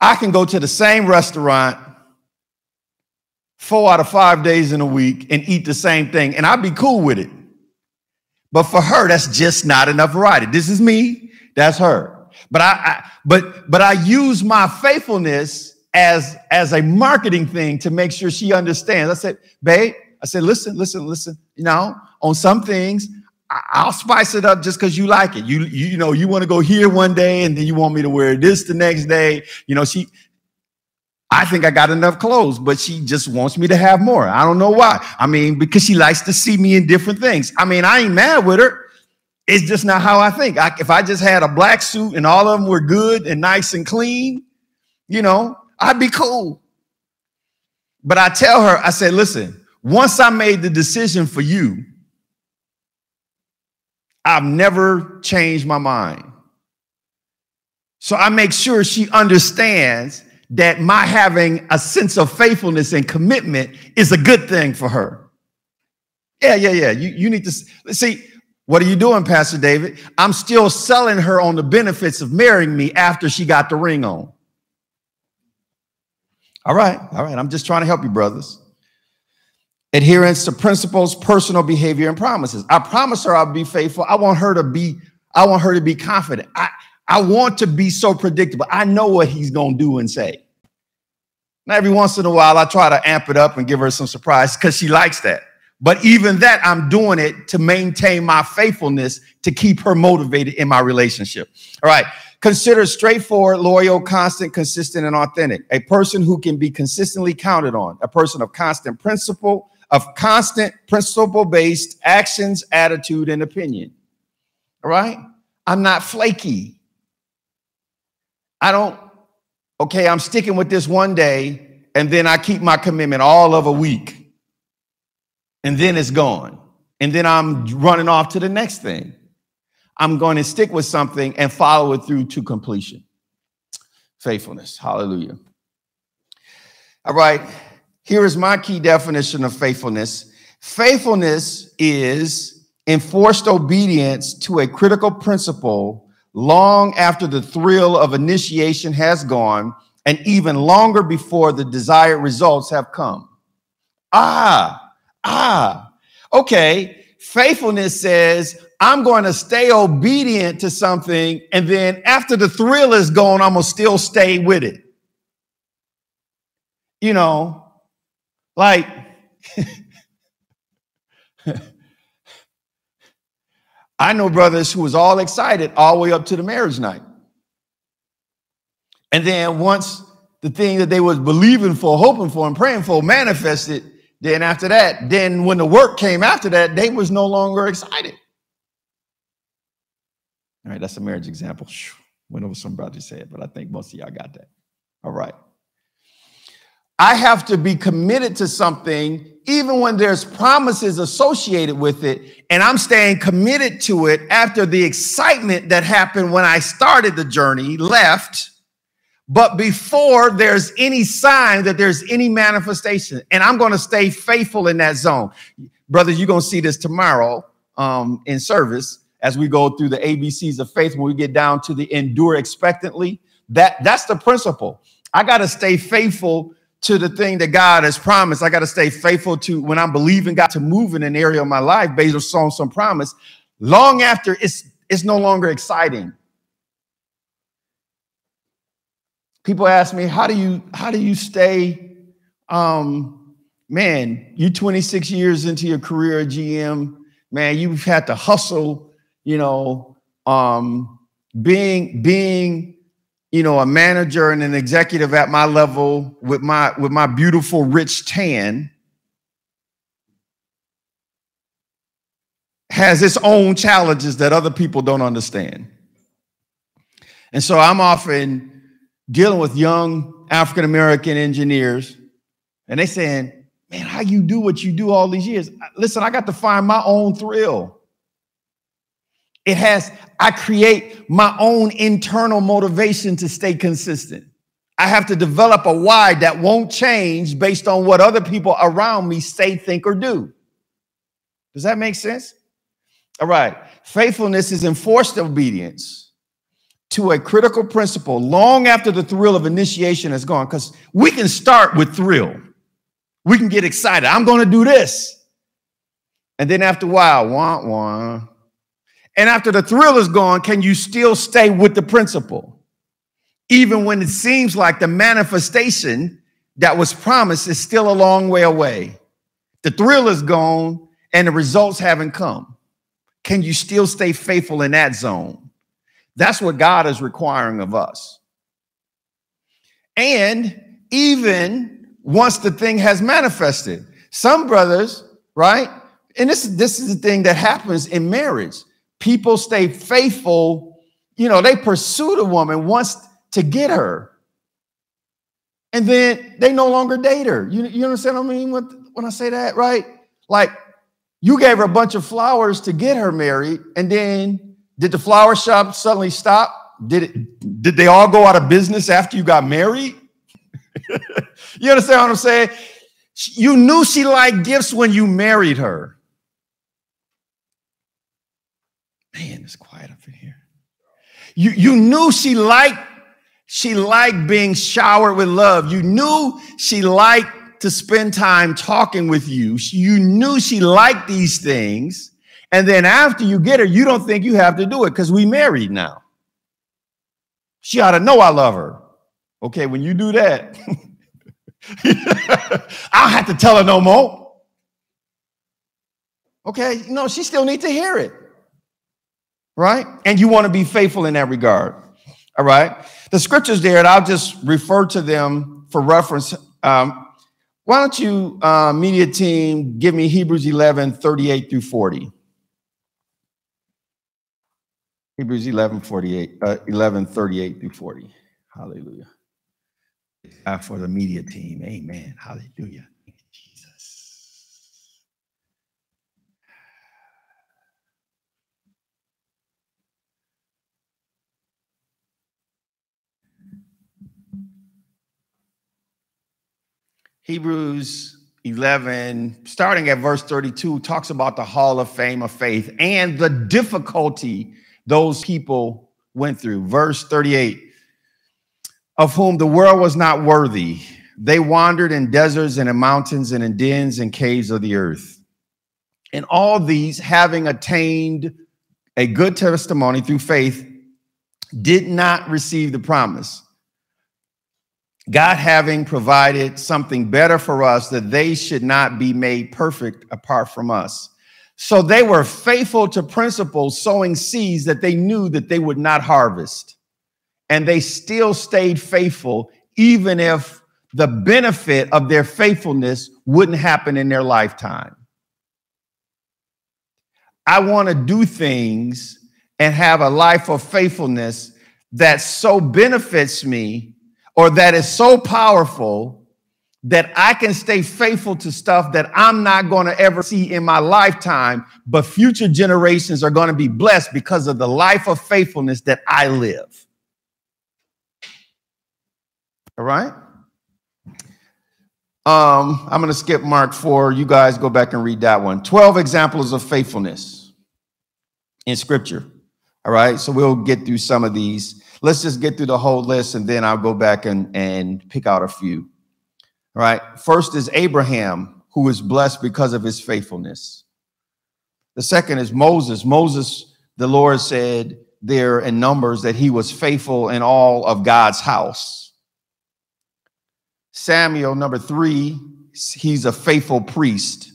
I can go to the same restaurant four out of five days in a week and eat the same thing, and I'd be cool with it. But for her, that's just not enough variety. This is me, that's her. But I, I but but I use my faithfulness as as a marketing thing to make sure she understands. I said, babe, I said, listen, listen, listen. You know, on some things, I'll spice it up just because you like it. You, you, you know, you want to go here one day and then you want me to wear this the next day. You know, she, I think I got enough clothes, but she just wants me to have more. I don't know why. I mean, because she likes to see me in different things. I mean, I ain't mad with her. It's just not how I think. I, if I just had a black suit and all of them were good and nice and clean, you know, I'd be cool. But I tell her, I said, listen, once I made the decision for you, I've never changed my mind. So I make sure she understands that my having a sense of faithfulness and commitment is a good thing for her. Yeah, yeah, yeah. You, you need to see what are you doing, Pastor David? I'm still selling her on the benefits of marrying me after she got the ring on. All right, all right. I'm just trying to help you, brothers adherence to principles, personal behavior, and promises. I promise her I'll be faithful. I want her to be, I want her to be confident. I, I want to be so predictable. I know what he's gonna do and say. Now, every once in a while, I try to amp it up and give her some surprise because she likes that. But even that, I'm doing it to maintain my faithfulness to keep her motivated in my relationship. All right. Consider straightforward, loyal, constant, consistent, and authentic. A person who can be consistently counted on, a person of constant principle, of constant principle based actions, attitude, and opinion. All right? I'm not flaky. I don't, okay, I'm sticking with this one day and then I keep my commitment all of a week and then it's gone. And then I'm running off to the next thing. I'm going to stick with something and follow it through to completion. Faithfulness. Hallelujah. All right. Here is my key definition of faithfulness faithfulness is enforced obedience to a critical principle long after the thrill of initiation has gone and even longer before the desired results have come. Ah, ah, okay. Faithfulness says, I'm going to stay obedient to something, and then after the thrill is gone, I'm going to still stay with it. You know, like, I know brothers who was all excited all the way up to the marriage night. And then once the thing that they was believing for, hoping for, and praying for manifested, then after that, then when the work came after that, they was no longer excited. All right, that's a marriage example. Went over some brothers said, but I think most of y'all got that. All right. I have to be committed to something even when there's promises associated with it. And I'm staying committed to it after the excitement that happened when I started the journey left, but before there's any sign that there's any manifestation. And I'm going to stay faithful in that zone. Brothers, you're going to see this tomorrow um, in service as we go through the ABCs of faith when we get down to the endure expectantly. That, that's the principle. I got to stay faithful to the thing that God has promised. I got to stay faithful to when I'm believing God to move in an area of my life based on some promise. Long after it's it's no longer exciting. People ask me, how do you how do you stay um man, you 26 years into your career at GM, man, you've had to hustle, you know, um being being you know, a manager and an executive at my level with my with my beautiful rich tan has its own challenges that other people don't understand. And so I'm often dealing with young African American engineers and they saying, "Man, how you do what you do all these years?" Listen, I got to find my own thrill. It has, I create my own internal motivation to stay consistent. I have to develop a why that won't change based on what other people around me say, think, or do. Does that make sense? All right. Faithfulness is enforced obedience to a critical principle long after the thrill of initiation is gone. Because we can start with thrill, we can get excited. I'm going to do this. And then after a while, wah, wah, And after the thrill is gone, can you still stay with the principle? Even when it seems like the manifestation that was promised is still a long way away. The thrill is gone and the results haven't come. Can you still stay faithful in that zone? That's what God is requiring of us. And even once the thing has manifested, some brothers, right? And this, this is the thing that happens in marriage. People stay faithful, you know, they pursue the woman once to get her. And then they no longer date her. You, you understand what I mean when I say that, right? Like you gave her a bunch of flowers to get her married, and then did the flower shop suddenly stop? Did it did they all go out of business after you got married? you understand what I'm saying? You knew she liked gifts when you married her. Man, it's quiet up in here. You, you knew she liked she liked being showered with love. You knew she liked to spend time talking with you. You knew she liked these things. And then after you get her, you don't think you have to do it because we married now. She ought to know I love her. Okay, when you do that, I'll have to tell her no more. Okay, no, she still needs to hear it. Right? And you want to be faithful in that regard. All right. The scriptures there, and I'll just refer to them for reference. Um, why don't you, uh, media team, give me Hebrews 11, 38 through 40. Hebrews 11, 48, uh, 11, 38 through 40. Hallelujah. Uh, for the media team. Amen. Hallelujah. Hebrews 11, starting at verse 32, talks about the hall of fame of faith and the difficulty those people went through. Verse 38 of whom the world was not worthy. They wandered in deserts and in mountains and in dens and caves of the earth. And all these, having attained a good testimony through faith, did not receive the promise God having provided something better for us that they should not be made perfect apart from us. So they were faithful to principles, sowing seeds that they knew that they would not harvest. And they still stayed faithful, even if the benefit of their faithfulness wouldn't happen in their lifetime. I want to do things and have a life of faithfulness that so benefits me or that is so powerful that I can stay faithful to stuff that I'm not going to ever see in my lifetime, but future generations are going to be blessed because of the life of faithfulness that I live. All right? Um, I'm going to skip Mark 4. You guys go back and read that one. 12 examples of faithfulness in scripture. All right, so we'll get through some of these. Let's just get through the whole list and then I'll go back and, and pick out a few. All right. First is Abraham, who was blessed because of his faithfulness. The second is Moses. Moses, the Lord said there in Numbers that he was faithful in all of God's house. Samuel, number three, he's a faithful priest,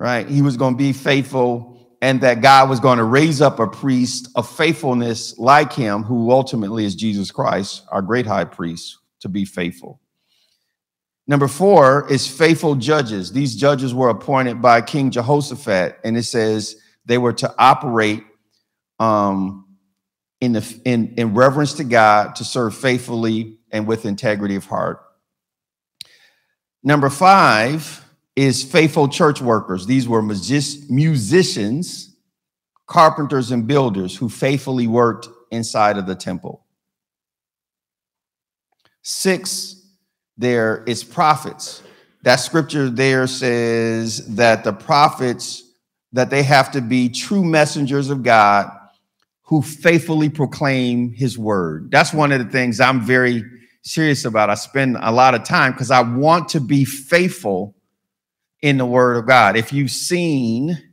right? He was going to be faithful and that God was going to raise up a priest of faithfulness like him, who ultimately is Jesus Christ, our great high priest, to be faithful. Number four is faithful judges. These judges were appointed by King Jehoshaphat, and it says they were to operate um, in, the, in, in reverence to God, to serve faithfully and with integrity of heart. Number five is faithful church workers. These were musicians, carpenters, and builders who faithfully worked inside of the temple. Six, there is prophets. That scripture there says that the prophets that they have to be true messengers of God who faithfully proclaim his word. That's one of the things I'm very serious about. I spend a lot of time because I want to be faithful in the word of God. If you've seen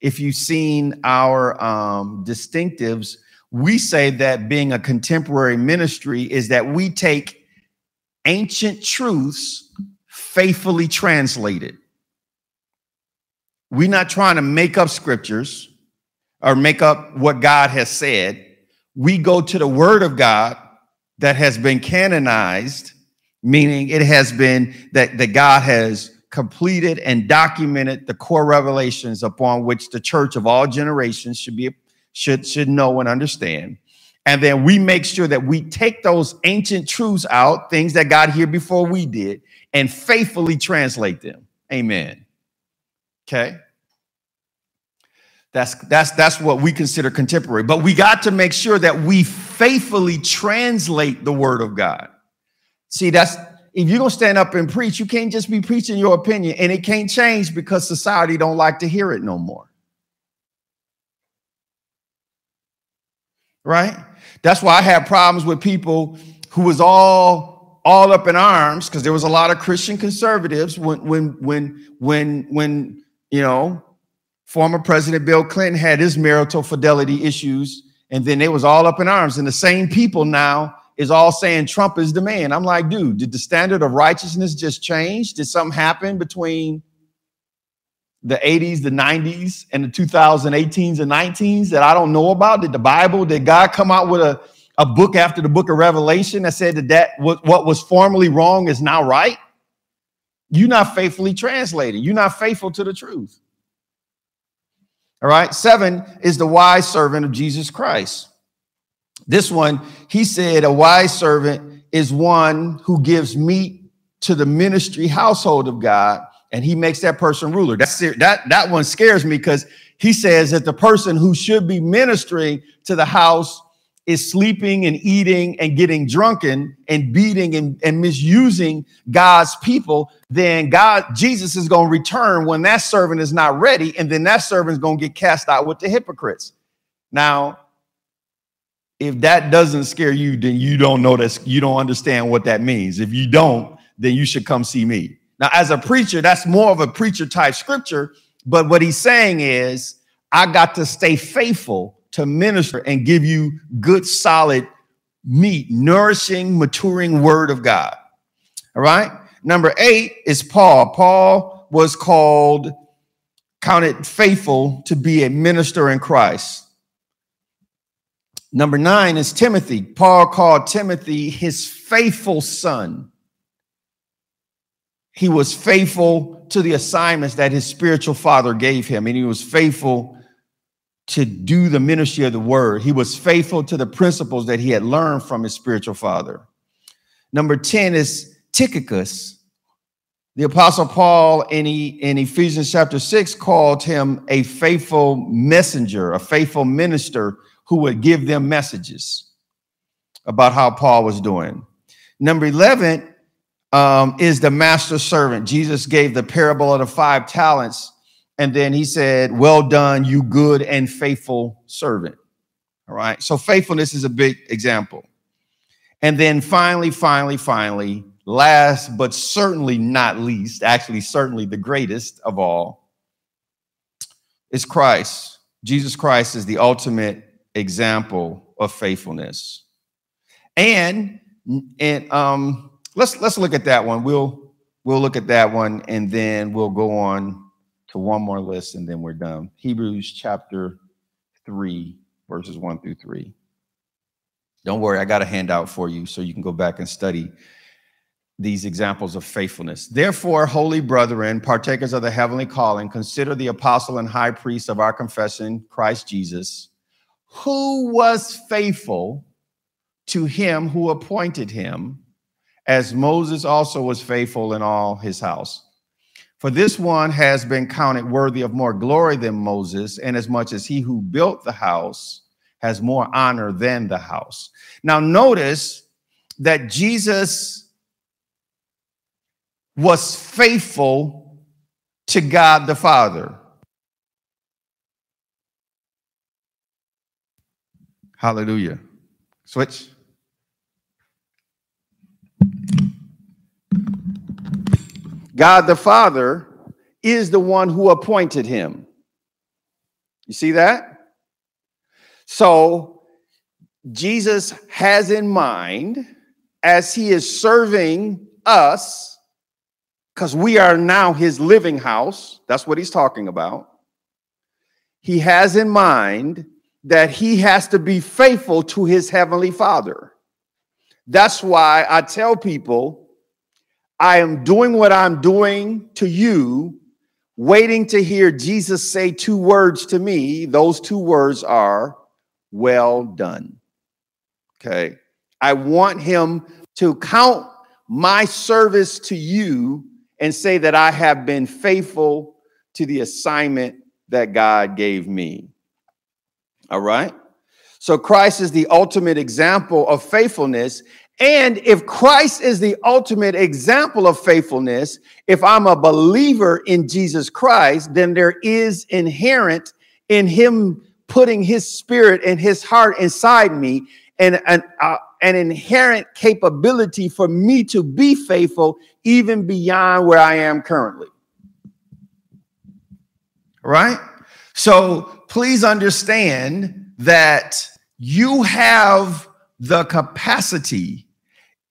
if you've seen our um, distinctives, we say that being a contemporary ministry is that we take ancient truths faithfully translated. We're not trying to make up scriptures or make up what God has said. We go to the word of God that has been canonized, meaning it has been that, that God has completed and documented the core revelations upon which the church of all generations should be should should know and understand. And then we make sure that we take those ancient truths out, things that got here before we did, and faithfully translate them. Amen. Okay. That's that's that's what we consider contemporary. But we got to make sure that we faithfully translate the word of God. See, that's if you're gonna stand up and preach, you can't just be preaching your opinion, and it can't change because society don't like to hear it no more. Right? That's why I had problems with people who was all all up in arms because there was a lot of Christian conservatives when when when when when you know former President Bill Clinton had his marital fidelity issues, and then they was all up in arms, and the same people now is all saying Trump is the man. I'm like, dude, did the standard of righteousness just change? Did something happen between the 80s, the 90s, and the 2018s and 19s that I don't know about? Did the Bible, did God come out with a, a book after the book of Revelation that said that, that what, what was formerly wrong is now right? You're not faithfully translating. You're not faithful to the truth. All right. Seven is the wise servant of Jesus Christ. This one, he said, a wise servant is one who gives meat to the ministry household of God, and he makes that person ruler. That's that that one scares me because he says that the person who should be ministering to the house is sleeping and eating and getting drunken and beating and, and misusing God's people, then God, Jesus is going to return when that servant is not ready, and then that servant is going to get cast out with the hypocrites. Now, if that doesn't scare you, then you don't know that you don't understand what that means. If you don't, then you should come see me. Now, as a preacher, that's more of a preacher type scripture. But what he's saying is, I got to stay faithful to minister and give you good, solid meat, nourishing, maturing word of God. All right. Number eight is Paul. Paul was called, counted faithful to be a minister in Christ. Number nine is Timothy. Paul called Timothy his faithful son. He was faithful to the assignments that his spiritual father gave him, and he was faithful to do the ministry of the word. He was faithful to the principles that he had learned from his spiritual father. Number 10 is Tychicus. The apostle Paul in, in Ephesians chapter 6 called him a faithful messenger, a faithful minister who would give them messages about how Paul was doing. Number 11 um, is the master servant. Jesus gave the parable of the five talents, and then he said, Well done, you good and faithful servant. All right. So faithfulness is a big example. And then finally, finally, finally, last but certainly not least, actually, certainly the greatest of all, is Christ. Jesus Christ is the ultimate example of faithfulness. And and um let's let's look at that one. We'll we'll look at that one and then we'll go on to one more list and then we're done. Hebrews chapter 3 verses 1 through 3. Don't worry, I got a handout for you so you can go back and study these examples of faithfulness. Therefore, holy brethren, partakers of the heavenly calling, consider the apostle and high priest of our confession, Christ Jesus who was faithful to him who appointed him, as Moses also was faithful in all his house. For this one has been counted worthy of more glory than Moses, and as much as he who built the house has more honor than the house. Now, notice that Jesus was faithful to God the Father. Hallelujah. Switch. God the Father is the one who appointed him. You see that? So Jesus has in mind as he is serving us, because we are now his living house, that's what he's talking about. He has in mind that he has to be faithful to his heavenly father. That's why I tell people I am doing what I'm doing to you, waiting to hear Jesus say two words to me. Those two words are, well done. Okay. I want him to count my service to you and say that I have been faithful to the assignment that God gave me. All right. So Christ is the ultimate example of faithfulness. And if Christ is the ultimate example of faithfulness, if I'm a believer in Jesus Christ, then there is inherent in him putting his spirit and his heart inside me and an, uh, an inherent capability for me to be faithful even beyond where I am currently. Right? So please understand that you have the capacity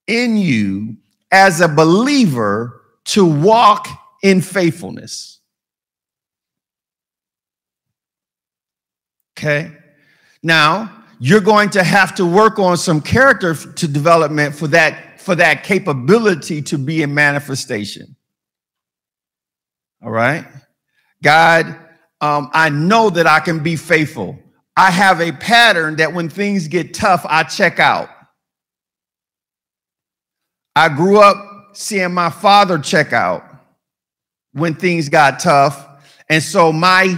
in you as a believer to walk in faithfulness. Okay. Now, you're going to have to work on some character to development for that for that capability to be in manifestation. All right. God, um, I know that I can be faithful. I have a pattern that when things get tough, I check out. I grew up seeing my father check out when things got tough. And so my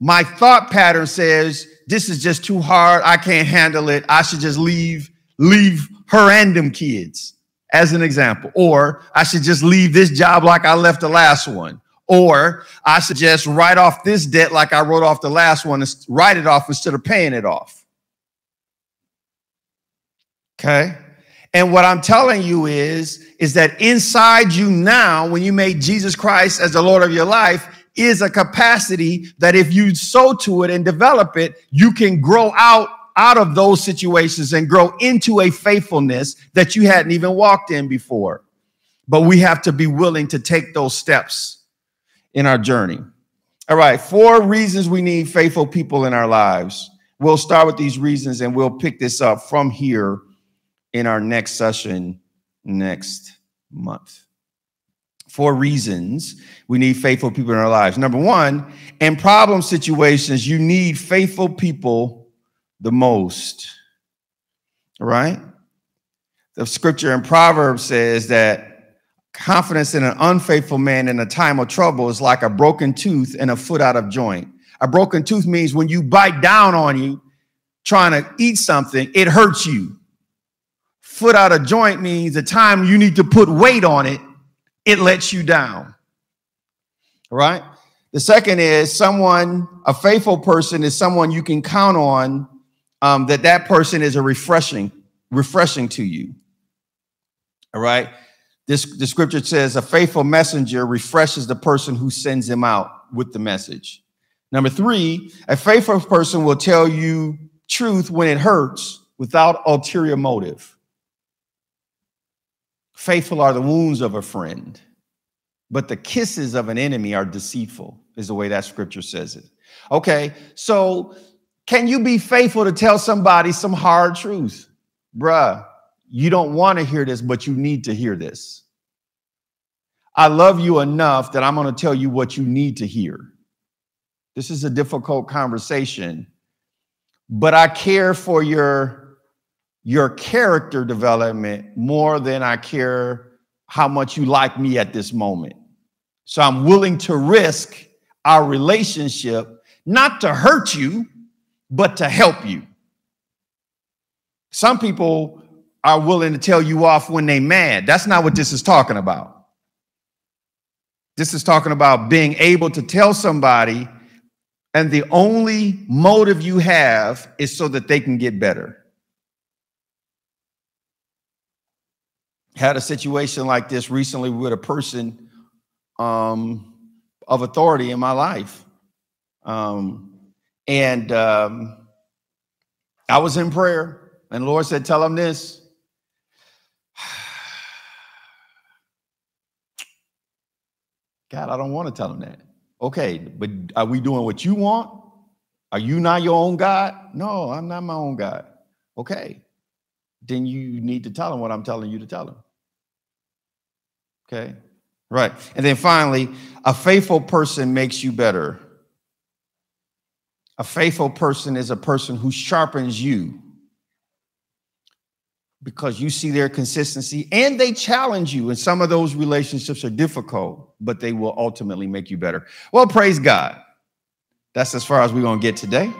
my thought pattern says this is just too hard. I can't handle it. I should just leave leave her and them kids as an example. Or I should just leave this job like I left the last one. Or I suggest write off this debt like I wrote off the last one and write it off instead of paying it off. Okay. And what I'm telling you is, is that inside you now, when you made Jesus Christ as the Lord of your life, is a capacity that if you sow to it and develop it, you can grow out out of those situations and grow into a faithfulness that you hadn't even walked in before. But we have to be willing to take those steps in our journey. All right, four reasons we need faithful people in our lives. We'll start with these reasons and we'll pick this up from here in our next session next month. Four reasons we need faithful people in our lives. Number one, in problem situations, you need faithful people the most. All right? The scripture in Proverbs says that Confidence in an unfaithful man in a time of trouble is like a broken tooth and a foot out of joint. A broken tooth means when you bite down on you trying to eat something, it hurts you. Foot out of joint means the time you need to put weight on it, it lets you down. All right? The second is someone, a faithful person is someone you can count on um, that that person is a refreshing, refreshing to you. All right? This the scripture says a faithful messenger refreshes the person who sends him out with the message. Number three, a faithful person will tell you truth when it hurts without ulterior motive. Faithful are the wounds of a friend, but the kisses of an enemy are deceitful, is the way that scripture says it. Okay, so can you be faithful to tell somebody some hard truth? Bruh, you don't want to hear this, but you need to hear this. I love you enough that I'm going to tell you what you need to hear. This is a difficult conversation, but I care for your your character development more than I care how much you like me at this moment. So I'm willing to risk our relationship not to hurt you, but to help you. Some people are willing to tell you off when they mad. That's not what this is talking about. This is talking about being able to tell somebody, and the only motive you have is so that they can get better. Had a situation like this recently with a person um, of authority in my life. Um, And um, I was in prayer, and the Lord said, Tell him this. God, I don't want to tell him that. Okay, but are we doing what you want? Are you not your own God? No, I'm not my own God. Okay, then you need to tell him what I'm telling you to tell him. Okay, right. And then finally, a faithful person makes you better. A faithful person is a person who sharpens you because you see their consistency and they challenge you. And some of those relationships are difficult, but they will ultimately make you better. Well, praise God. That's as far as we're going to get today.